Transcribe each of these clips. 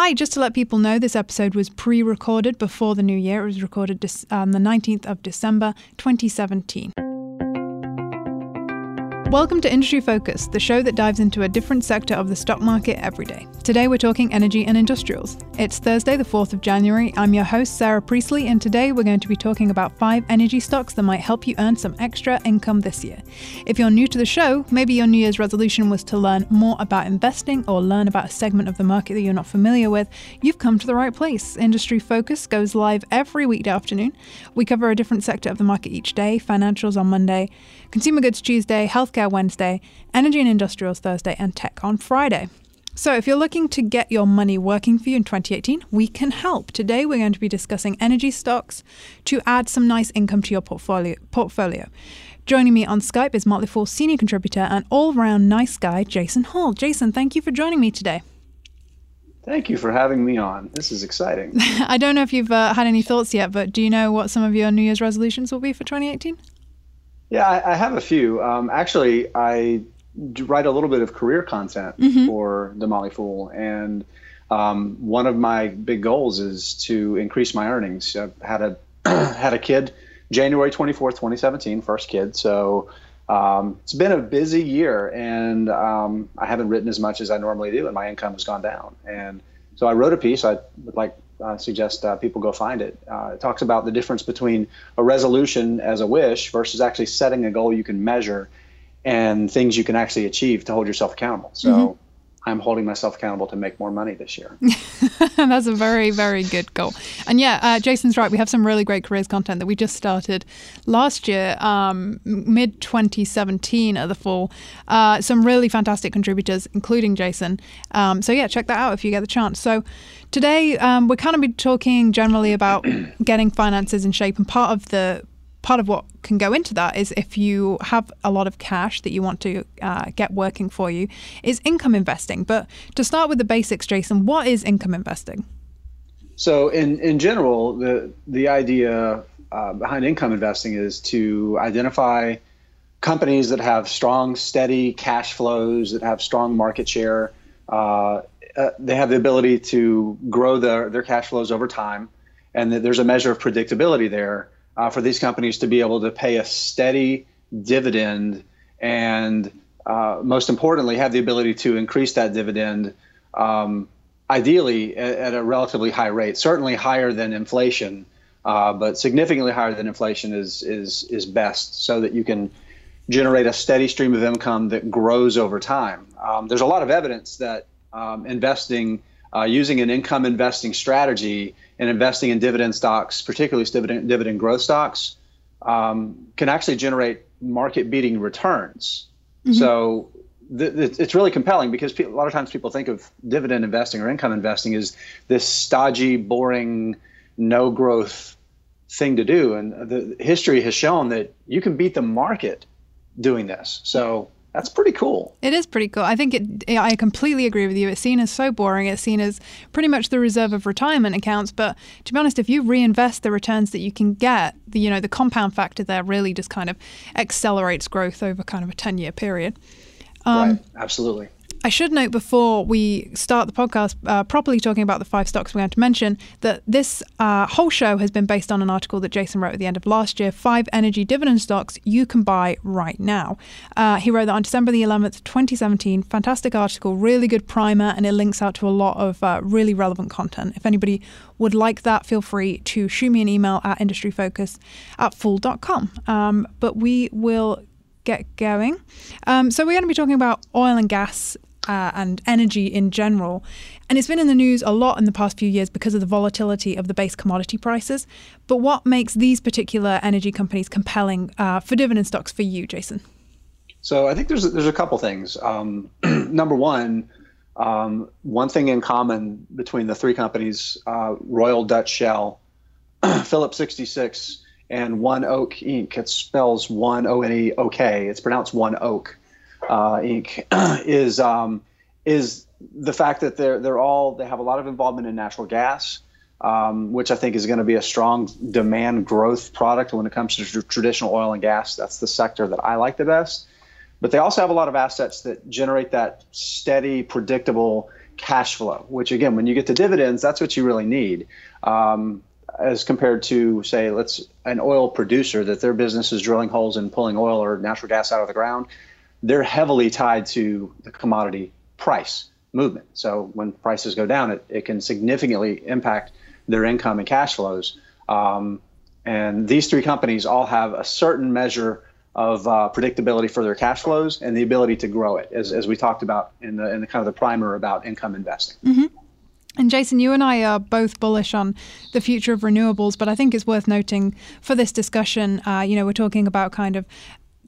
Hi, just to let people know, this episode was pre recorded before the new year. It was recorded on um, the 19th of December 2017. Welcome to Industry Focus, the show that dives into a different sector of the stock market every day. Today we're talking energy and industrials. It's Thursday, the 4th of January. I'm your host, Sarah Priestley, and today we're going to be talking about five energy stocks that might help you earn some extra income this year. If you're new to the show, maybe your New Year's resolution was to learn more about investing or learn about a segment of the market that you're not familiar with, you've come to the right place. Industry Focus goes live every weekday afternoon. We cover a different sector of the market each day financials on Monday, consumer goods Tuesday, healthcare Healthcare Wednesday, Energy and Industrials Thursday, and Tech on Friday. So, if you're looking to get your money working for you in 2018, we can help. Today, we're going to be discussing energy stocks to add some nice income to your portfolio. portfolio. Joining me on Skype is Motley Fool senior contributor and all round nice guy, Jason Hall. Jason, thank you for joining me today. Thank you for having me on. This is exciting. I don't know if you've uh, had any thoughts yet, but do you know what some of your New Year's resolutions will be for 2018? Yeah, I, I have a few. Um, actually, I write a little bit of career content mm-hmm. for the Motley Fool, and um, one of my big goals is to increase my earnings. I had a had a kid January 24th, 2017, first kid. So um, it's been a busy year, and um, I haven't written as much as I normally do, and my income has gone down. And so I wrote a piece. I would like uh, suggest uh, people go find it. Uh, it talks about the difference between a resolution as a wish versus actually setting a goal you can measure and things you can actually achieve to hold yourself accountable. So mm-hmm. I'm holding myself accountable to make more money this year. That's a very, very good goal. And yeah, uh, Jason's right. We have some really great careers content that we just started last year, um, mid 2017 at the fall. Uh, some really fantastic contributors, including Jason. Um, so yeah, check that out if you get the chance. So today um, we're kind of be talking generally about getting finances in shape, and part of the part of what can go into that is if you have a lot of cash that you want to uh, get working for you, is income investing. But to start with the basics, Jason, what is income investing? So, in, in general, the, the idea uh, behind income investing is to identify companies that have strong, steady cash flows, that have strong market share. Uh, uh, they have the ability to grow their, their cash flows over time, and that there's a measure of predictability there uh, for these companies to be able to pay a steady dividend and uh, most importantly have the ability to increase that dividend um, ideally at, at, a relatively high rate certainly higher than inflation uh, but significantly higher than inflation is is is best so that you can generate a steady stream of income that grows over time. Um, there's a lot of evidence that um, investing uh, using an income investing strategy and investing in dividend stocks, particularly dividend, dividend growth stocks, um, can actually generate market beating returns. Mm-hmm. So th- th- it's really compelling because pe- a lot of times people think of dividend investing or income investing as this stodgy, boring, no growth thing to do. And the history has shown that you can beat the market doing this. So that's pretty cool. It is pretty cool. I think it. I completely agree with you. It's seen as so boring. It's seen as pretty much the reserve of retirement accounts. But to be honest, if you reinvest the returns that you can get, the you know the compound factor there really just kind of accelerates growth over kind of a ten year period. Um, right. Absolutely. I should note before we start the podcast uh, properly talking about the five stocks we're going to mention that this uh, whole show has been based on an article that Jason wrote at the end of last year five energy dividend stocks you can buy right now. Uh, he wrote that on December the 11th, 2017. Fantastic article, really good primer, and it links out to a lot of uh, really relevant content. If anybody would like that, feel free to shoot me an email at industryfocus at fool.com. Um, but we will get going. Um, so, we're going to be talking about oil and gas uh, and energy in general. And it's been in the news a lot in the past few years because of the volatility of the base commodity prices. But what makes these particular energy companies compelling uh, for dividend stocks for you, Jason? So I think there's there's a couple things. Um, number one, um, one thing in common between the three companies, uh, Royal Dutch Shell, Phillips 66, and ONEOK Inc. It spells One O N E O K. It's pronounced One Oak uh, Inc. is um, is the fact that they're they're all they have a lot of involvement in natural gas, um, which I think is going to be a strong demand growth product when it comes to traditional oil and gas. That's the sector that I like the best. But they also have a lot of assets that generate that steady, predictable cash flow, which again, when you get to dividends, that's what you really need. Um, as compared to, say, let's an oil producer that their business is drilling holes and pulling oil or natural gas out of the ground, they're heavily tied to the commodity price movement. So when prices go down, it, it can significantly impact their income and cash flows. Um, and these three companies all have a certain measure of uh, predictability for their cash flows and the ability to grow it, as, as we talked about in the in the kind of the primer about income investing. Mm-hmm. And Jason, you and I are both bullish on the future of renewables, but I think it's worth noting for this discussion, uh, you know, we're talking about kind of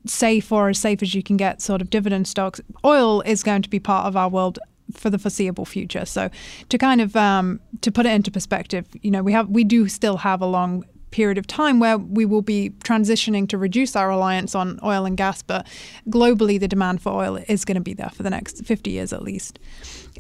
safe or as safe as you can get sort of dividend stocks. Oil is going to be part of our world for the foreseeable future. So to kind of um, to put it into perspective, you know, we have we do still have a long period of time where we will be transitioning to reduce our reliance on oil and gas, but globally the demand for oil is going to be there for the next 50 years at least.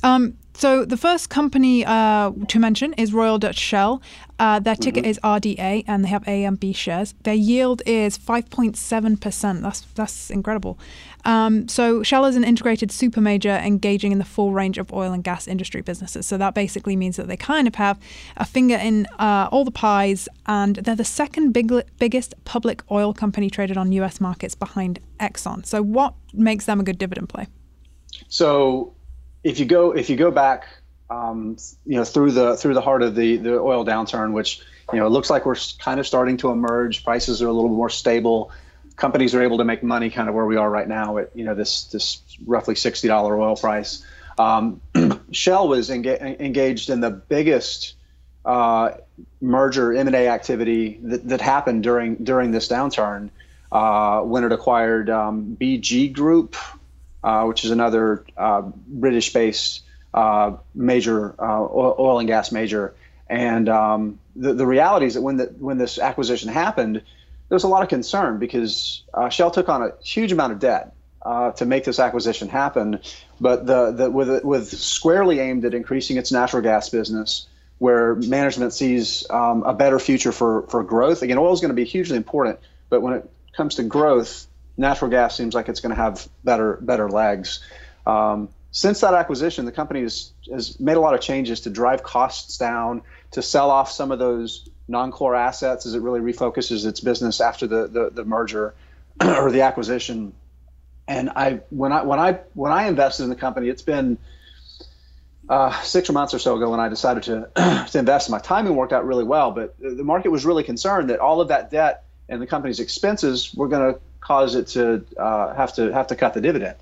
Um, so the first company uh, to mention is Royal Dutch Shell. Uh, their ticker mm-hmm. is RDA, and they have A and B shares. Their yield is 5.7 percent. That's that's incredible. Um, so Shell is an integrated super major engaging in the full range of oil and gas industry businesses. So that basically means that they kind of have a finger in uh, all the pies, and they're the second big, biggest public oil company traded on U.S. markets behind Exxon. So what makes them a good dividend play? So if you go if you go back, um, you know, through the through the heart of the the oil downturn, which you know it looks like we're kind of starting to emerge. Prices are a little more stable companies are able to make money kind of where we are right now at you know this this roughly sixty dollar oil price. Um, Shell was enga- engaged in the biggest uh, merger M and A activity that, that happened during during this downturn uh, when it acquired um, BG Group, uh, which is another uh, British-based uh, major uh, oil and gas major. And um, the, the reality is that when the, when this acquisition happened, there was a lot of concern because Shell took on a huge amount of debt to make this acquisition happen, but the, the with with squarely aimed at increasing its natural gas business, where management sees um, a better future for for growth. Again, oil is going to be hugely important, but when it comes to growth, natural gas seems like it's going to have better better legs. Um, since that acquisition, the company has, has made a lot of changes to drive costs down, to sell off some of those non-core assets as it really refocuses its business after the the, the merger or the acquisition. And I when I when I when I invested in the company, it's been uh, six months or so ago when I decided to to invest. My timing worked out really well, but the market was really concerned that all of that debt and the company's expenses were going to cause it to uh, have to have to cut the dividend.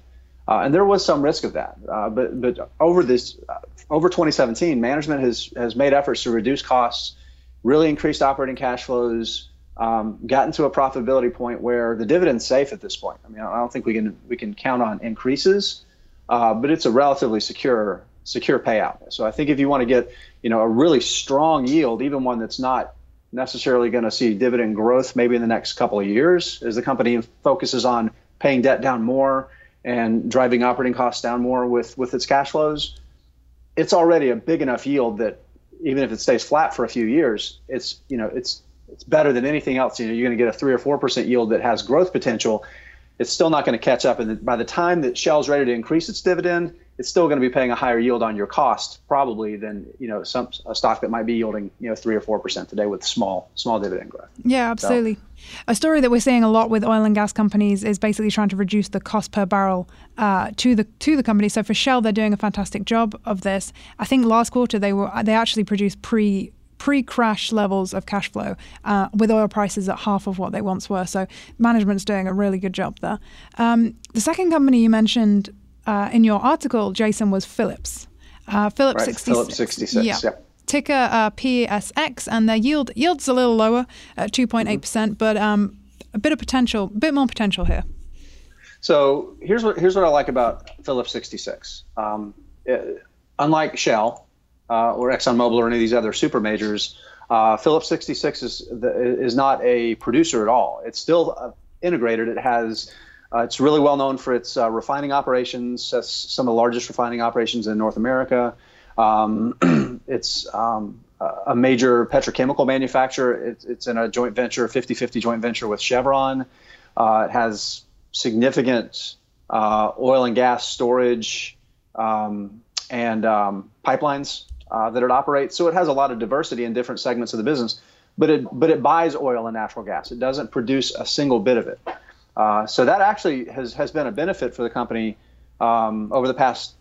Uh, and there was some risk of that. Uh, but but over this uh, over 2017, management has has made efforts to reduce costs, really increased operating cash flows, um, gotten to a profitability point where the dividend's safe at this point. I mean, I don't think we can we can count on increases, uh, but it's a relatively secure secure payout. So I think if you want to get you know a really strong yield, even one that's not necessarily going to see dividend growth maybe in the next couple of years, as the company focuses on paying debt down more and driving operating costs down more with with its cash flows, it's already a big enough yield that even if it stays flat for a few years, it's you know it's it's better than anything else. You know, you're going to get a three or four percent yield that has growth potential. It's still not going to catch up, and by the time that Shell's ready to increase its dividend, it's still going to be paying a higher yield on your cost probably than you know some a stock that might be yielding you know three or four percent today with small small dividend growth. Yeah, absolutely. So, a story that we're seeing a lot with oil and gas companies is basically trying to reduce the cost per barrel uh, to the to the company. So for Shell, they're doing a fantastic job of this. I think last quarter they were they actually produced pre pre-crash levels of cash flow uh, with oil prices at half of what they once were. So management's doing a really good job there. Um, the second company you mentioned uh, in your article, Jason, was Phillips. Uh, Phillips right, 66. Phillips 66. Yeah. Ticker uh, PSX, and their yield yield's a little lower at 2.8 mm-hmm. percent, but um, a bit of potential, a bit more potential here. So here's what here's what I like about Phillips 66. Um, it, unlike Shell uh, or ExxonMobil or any of these other super majors, uh, Phillips 66 is the, is not a producer at all. It's still uh, integrated. It has uh, it's really well known for its uh, refining operations. That's some of the largest refining operations in North America. Um, it's um, a major petrochemical manufacturer. It's, it's in a joint venture, 50 50 joint venture with Chevron. Uh, it has significant uh, oil and gas storage um, and um, pipelines uh, that it operates. So it has a lot of diversity in different segments of the business. But it but it buys oil and natural gas. It doesn't produce a single bit of it. Uh, so that actually has has been a benefit for the company um, over the past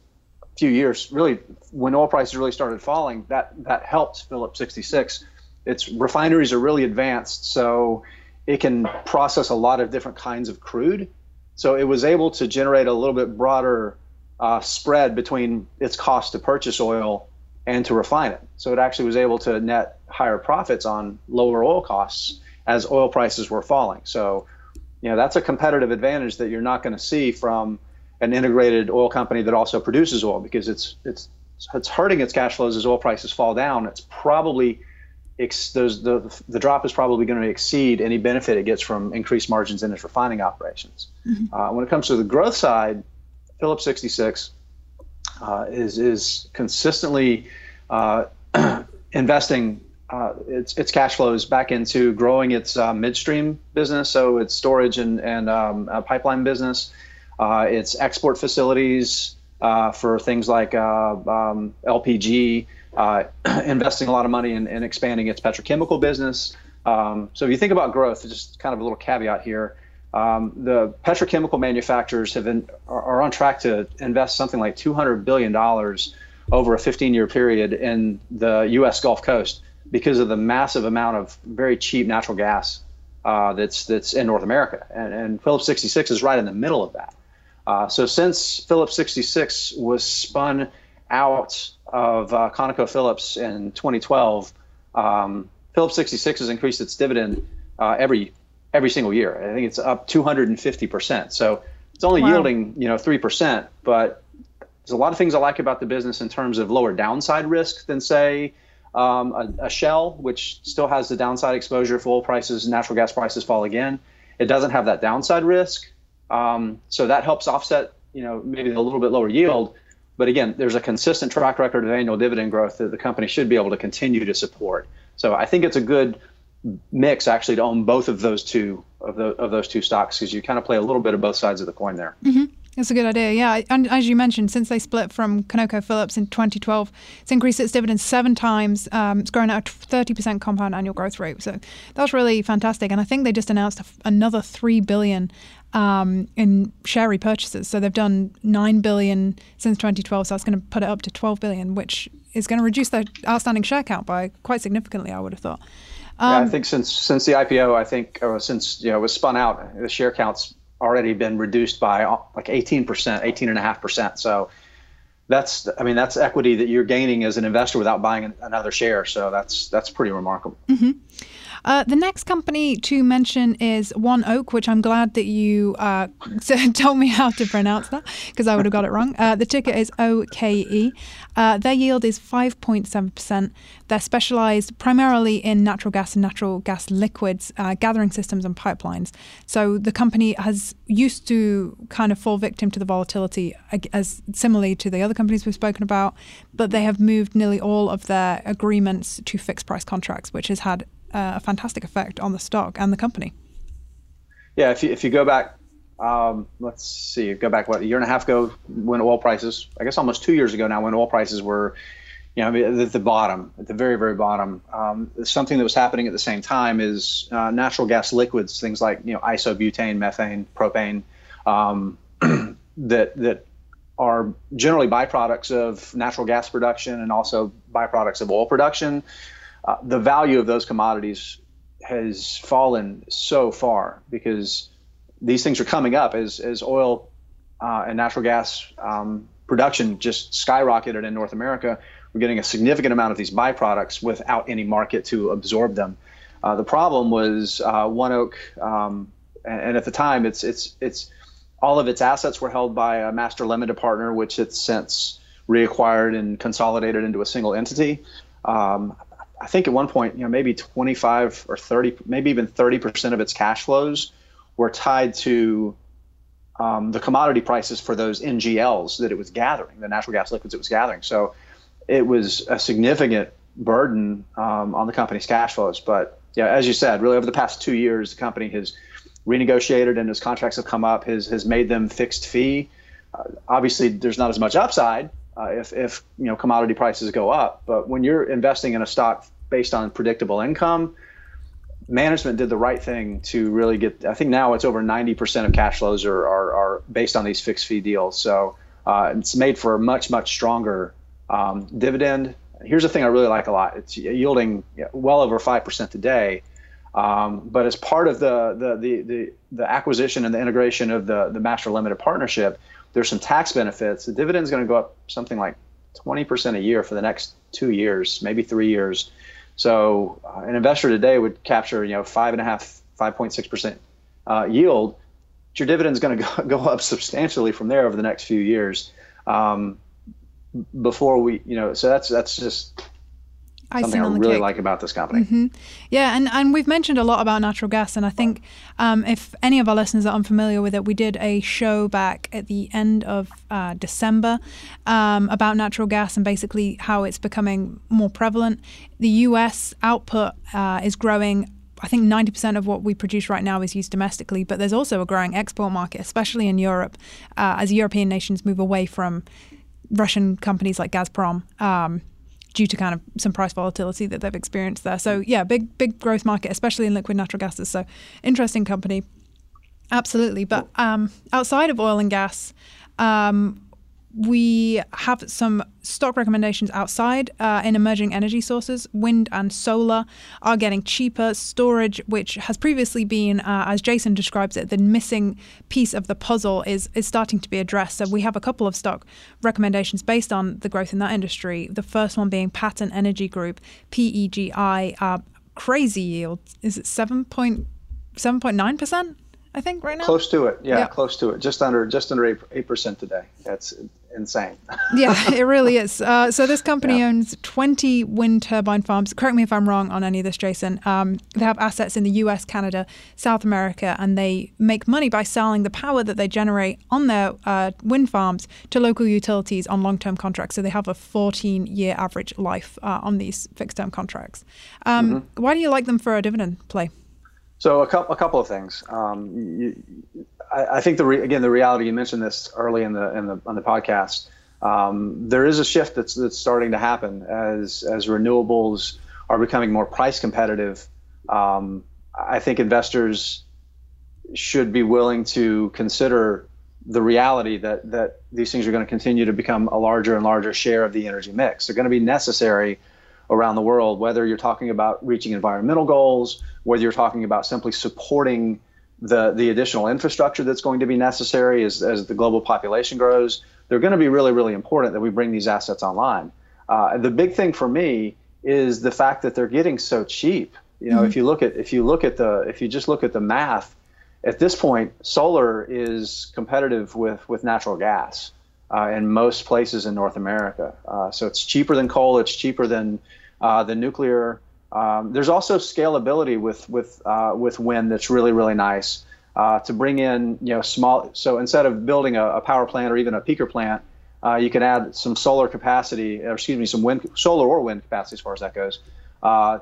few years. Really, when oil prices really started falling, that that helped Phillips 66. Its refineries are really advanced, so it can process a lot of different kinds of crude. So it was able to generate a little bit broader uh, spread between its cost to purchase oil and to refine it. So it actually was able to net higher profits on lower oil costs as oil prices were falling. So, you know, that's a competitive advantage that you're not going to see from an integrated oil company that also produces oil because it's it's it's hurting its cash flows as oil prices fall down. It's probably ex, the the drop is probably going to exceed any benefit it gets from increased margins in its refining operations. Mm-hmm. Uh, when it comes to the growth side, Phillips 66 uh, is is consistently uh, investing uh, its its cash flows back into growing its uh, midstream business, so its storage and and um, pipeline business, uh, its export facilities uh, for things like um, LPG, investing a lot of money in, in expanding its petrochemical business. Um, so if you think about growth, just kind of a little caveat here. Um, the petrochemical manufacturers have been are, are, on track to invest something like 200 billion dollars over a 15-year period in the U.S. Gulf Coast because of the massive amount of very cheap natural gas uh, that's that's in North America, and, and, Phillips 66 is right in the middle of that. Uh, so since Phillips 66 was spun out of uh, ConocoPhillips in 2012, um, Phillips 66 has increased its dividend uh, every every single year. I think it's up 250 percent. So it's only wow. yielding you know three percent, but there's a lot of things I like about the business in terms of lower downside risk than say um, a, a, Shell, which still has the downside exposure if oil prices, natural gas prices fall again. It doesn't have that downside risk, um, so that helps offset you know maybe a little bit lower yield. But again, there's a consistent track record of annual dividend growth that the company should be able to continue to support. So I think it's a good mix actually to own both of those two of, the, of those two stocks because you kind of play a little bit of both sides of the coin there. Mm-hmm. That's a good idea. Yeah, and as you mentioned, since they split from ConocoPhillips in 2012, it's increased its dividends seven times. Um, it's grown at a 30% compound annual growth rate. So that's really fantastic. And I think they just announced another three billion um, in share repurchases. So they've done nine billion since 2012. So that's going to put it up to 12 billion, which is going to reduce their outstanding share count by quite significantly. I would have thought. Um, yeah, I um, think since since the IPO, I think or since you know it was spun out, the share count's already been reduced by like 18 percent, 18 and a half percent. So that's I mean that's equity that you're gaining as an investor without buying another share. So that's that's pretty remarkable. Mm-hmm. Uh, the next company to mention is ONEOK, which I'm glad that you uh, told me how to pronounce that because I would have got it wrong. Uh, the ticker is OKE. Uh, their yield is 5.7%. They're specialized primarily in natural gas and natural gas liquids, uh, gathering systems, and pipelines. So the company has used to kind of fall victim to the volatility as similarly to the other companies we've spoken about, but they have moved nearly all of their agreements to fixed price contracts, which has had a fantastic effect on the stock and the company. Yeah, if you, if you go back, um, let's see, go back what a year and a half ago when oil prices, I guess almost two years ago now, when oil prices were, you know, at the bottom, at the very very bottom. Um, something that was happening at the same time is uh, natural gas liquids, things like you know isobutane, methane, propane, um, that that are generally byproducts of natural gas production and also byproducts of oil production uh, the value of those commodities has fallen so far because these things are coming up as, as oil uh, and natural gas um, production just skyrocketed in North America. We're getting a significant amount of these byproducts without any market to absorb them. Uh, the problem was uh, ONEOK, um, and, and, at the time, it's it's it's all of its assets were held by a master limited partner, which it's since reacquired and consolidated into a single entity. Um, I think at one point, you know, maybe 25 or 30, maybe even 30 percent of its cash flows were tied to um, the commodity prices for those NGLs that it was gathering, the natural gas liquids it was gathering. So it was a significant burden um, on the company's cash flows. But yeah, as you said, really over the past two years, the company has renegotiated and as contracts have come up, has has made them fixed fee. Uh, obviously, there's not as much upside uh, if if you know commodity prices go up. But when you're investing in a stock based on predictable income, management did the right thing to really get. I think now it's over 90% of cash flows are are, are based on these fixed fee deals. So uh, it's made for a much much stronger um, dividend. Here's the thing I really like a lot. It's yielding well over five percent today. Um, but as part of the, the, the the the acquisition and the integration of the the master limited partnership, there's some tax benefits. The dividend is going to go up something like 20% a year for the next two years, maybe three years. So uh, an investor today would capture, you know, five and a half, 5.6% uh, yield. Your dividend is going to go, go up substantially from there over the next few years. Um, before we, you know, so that's that's just something I really cake. like about this company. Mm-hmm. Yeah, and, and we've mentioned a lot about natural gas, and I think um, if any of our listeners are unfamiliar with it, we did a show back at the end of uh, December um, about natural gas and basically how it's becoming more prevalent. The U.S. output uh, is growing I think 90% of what we produce right now is used domestically, but there's also a growing export market, especially in Europe, uh, as European nations move away from Russian companies like Gazprom. Um, due to kind of some price volatility that they've experienced there. So yeah, big big growth market, especially in liquid natural gases. So interesting company, absolutely. But um, outside of oil and gas, um, we have some stock recommendations outside uh, in emerging energy sources. Wind and solar are getting cheaper. Storage, which has previously been, uh, as Jason describes it, the missing piece of the puzzle, is is starting to be addressed. So we have a couple of stock recommendations based on the growth in that industry. The first one being Pattern Energy Group, PEGI. Uh, crazy yield. Is it seven point seven point nine percent? I think right now. Close to it, yeah, yeah, close to it. Just under just under eight percent today. That's insane. yeah, it really is. Uh, so this company yeah. owns 20 wind turbine farms. Correct me if I'm wrong on any of this, Jason. Um, they have assets in the U.S., Canada, South America, and they make money by selling the power that they generate on their uh, wind farms to local utilities on long-term contracts. So they have a 14-year average life uh, on these fixed-term contracts. Um, mm-hmm. Why do you like them for a dividend play? So a couple, a couple of things. Um, you, I, I, think the re, again the reality you mentioned this early in the in the on the podcast. Um, there is a shift that's that's starting to happen as as renewables are becoming more price competitive. Um, I think investors should be willing to consider the reality that that these things are going to continue to become a larger and larger share of the energy mix. They're going to be necessary around the world, whether you're talking about reaching environmental goals, whether you're talking about simply supporting the, the additional infrastructure that's going to be necessary as, as the global population grows, they're going to be really, really important that we bring these assets online. Uh, the big thing for me is the fact that they're getting so cheap. You know, mm-hmm. if you look at if you look at the if you just look at the math, at this point, solar is competitive with with natural gas uh, in most places in North America. Uh, so it's cheaper than coal. It's cheaper than uh, the nuclear. Um, there's also scalability with with uh, with wind that's really really nice uh, to bring in you know small. So instead of building a, a power plant or even a peaker plant, uh, you can add some solar capacity, or excuse me, some wind, solar or wind capacity as far as that goes,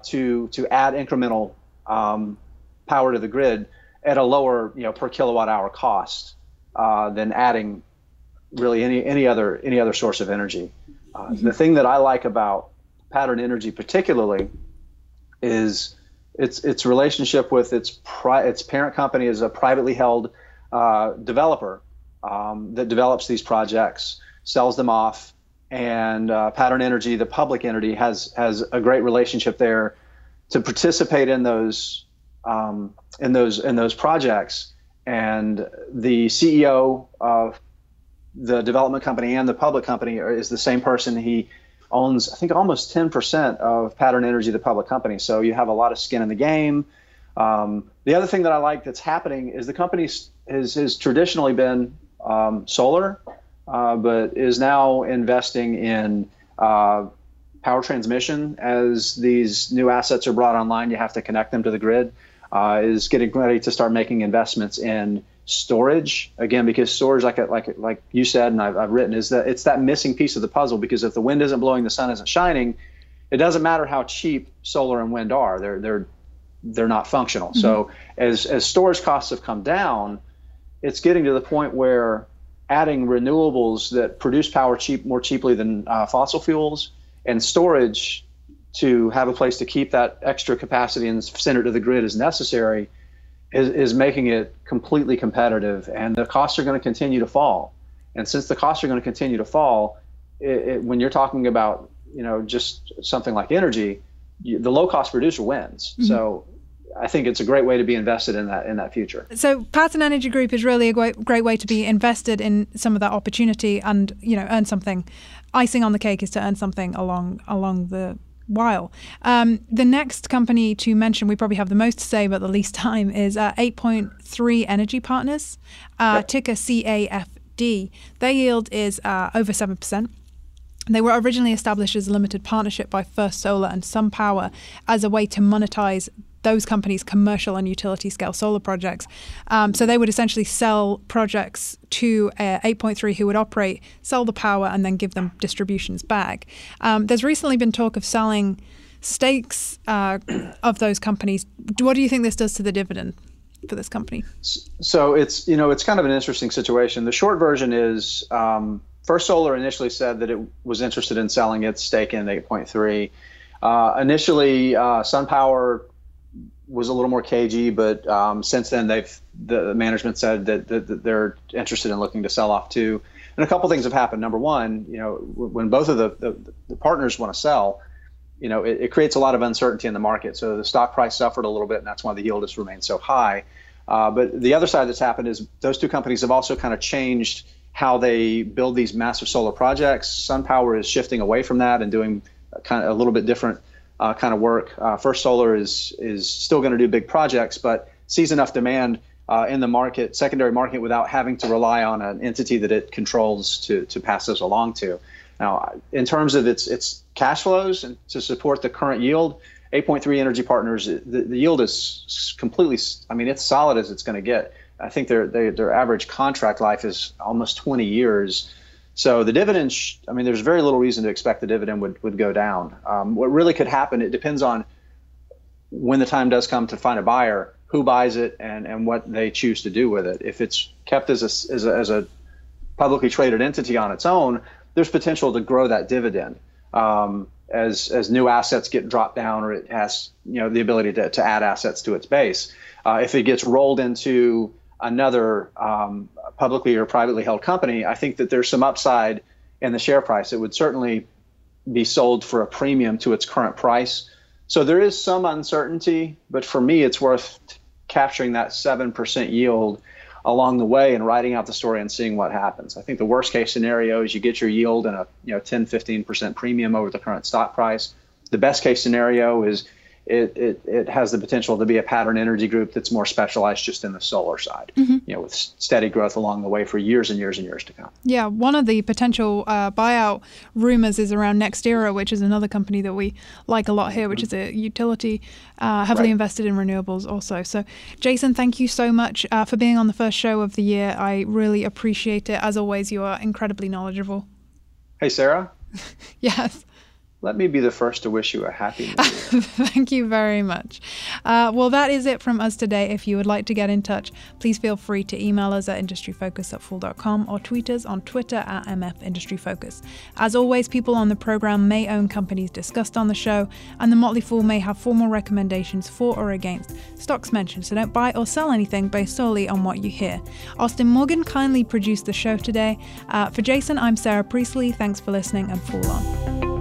to to add incremental um, power to the grid at a lower you know per kilowatt hour cost than adding really any any other any other source of energy. Uh, mm-hmm. The thing that I like about Pattern Energy particularly is its its relationship with its pri- its parent company is a privately held uh, developer um, that develops these projects, sells them off, and uh, Pattern Energy, the public entity, has has a great relationship there to participate in those um, in those in those projects. And the CEO of the development company and the public company is the same person. He owns, I think, almost 10% of Pattern Energy, the public company. So you have a lot of skin in the game. Um, the other thing that I like that's happening is the company has, has traditionally been um, solar, uh, but is now investing in uh, power transmission. As these new assets are brought online, you have to connect them to the grid. Uh, is getting ready to start making investments in storage again because storage like like like you said and I've, I've, written is that it's that missing piece of the puzzle because if the wind isn't blowing the sun isn't shining it doesn't matter how cheap solar and wind are they're they're they're not functional mm-hmm. so as as storage costs have come down it's getting to the point where adding renewables that produce power cheap more cheaply than uh, fossil fuels and storage to have a place to keep that extra capacity and send it to the grid is necessary is, is making it completely competitive and the costs are going to continue to fall and since the costs are going to continue to fall it, it, when you're talking about you know just something like energy you, the low cost producer wins mm-hmm. so I think it's a great way to be invested in that in that future. So Pattern Energy Group is really a great great way to be invested in some of that opportunity and you know earn something. Icing on the cake is to earn something along along the while. Um, the next company to mention, we probably have the most to say but the least time, is uh, 8point3 Energy Partners, uh, yep. ticker CAFD. Their yield is uh, over 7%. They were originally established as a limited partnership by First Solar and SunPower as a way to monetize those companies commercial and utility scale solar projects. Um, so they would essentially sell projects to uh, 8point3 who would operate, sell the power, and then give them distributions back. Um, there's recently been talk of selling stakes uh, of those companies. What do you think this does to the dividend? For this company, so it's you know it's kind of an interesting situation. The short version is um, First Solar initially said that it was interested in selling its stake in 8point3. Uh, initially, uh, SunPower was a little more cagey, but um, since then they've the management said that, that, that, they're interested in looking to sell off too. And a couple things have happened. Number one, you know, when both of the, the, the partners want to sell, you know, it, it, creates a lot of uncertainty in the market. So the stock price suffered a little bit, and that's why the yield has remained so high. Uh, but the other side that's happened is those two companies have also kind of changed how they build these massive solar projects. SunPower is shifting away from that and doing kind of a little bit different uh, kind of work. Uh, First Solar is is still going to do big projects, but sees enough demand uh, in the market, secondary market, without having to rely on an entity that it controls to to pass those along to. Now, in terms of its its cash flows and to support the current yield, 8point3 Energy Partners, the, the yield is completely. I mean, it's solid as it's going to get. I think their, their their average contract life is almost 20 years. So the dividend, sh- I mean, there's very little reason to expect the dividend would, would go down. Um, what really could happen, it depends on when the time does come to find a buyer, who buys it, and, and what they choose to do with it. If it's kept as a, as a, as a publicly traded entity on its own, there's potential to grow that dividend um, as as new assets get dropped down, or it has you know the ability to, to add assets to its base. Uh, if it gets rolled into another um, publicly or privately held company, I think that there's some upside in the share price. It would certainly be sold for a premium to its current price. So there is some uncertainty, but for me, it's worth capturing that 7% yield along the way and writing out the story and seeing what happens. I think the worst case scenario is you get your yield and a you know 10 15% premium over the current stock price. The best case scenario is it, it, it has the potential to be a pattern energy group that's more specialized just in the solar side, mm-hmm. you know, with steady growth along the way for years and years and years to come. Yeah, one of the potential uh, buyout rumors is around NextEra, which is another company that we like a lot here, which mm-hmm. is a utility uh, heavily right. invested in renewables also. So, Jason, thank you so much uh, for being on the first show of the year. I really appreciate it. As always, you are incredibly knowledgeable. Hey, Sarah. yes let me be the first to wish you a happy. Thank you very much. Uh, well, that is it from us today. If you would like to get in touch, please feel free to email us at industryfocus at fool.com or tweet us on Twitter at MF Industry Focus. As always, people on the program may own companies discussed on the show, and the Motley Fool may have formal recommendations for or against stocks mentioned, so don't buy or sell anything based solely on what you hear. Austin Morgan kindly produced the show today. Uh, for Jason, I'm Sarah Priestley. Thanks for listening and Fool on.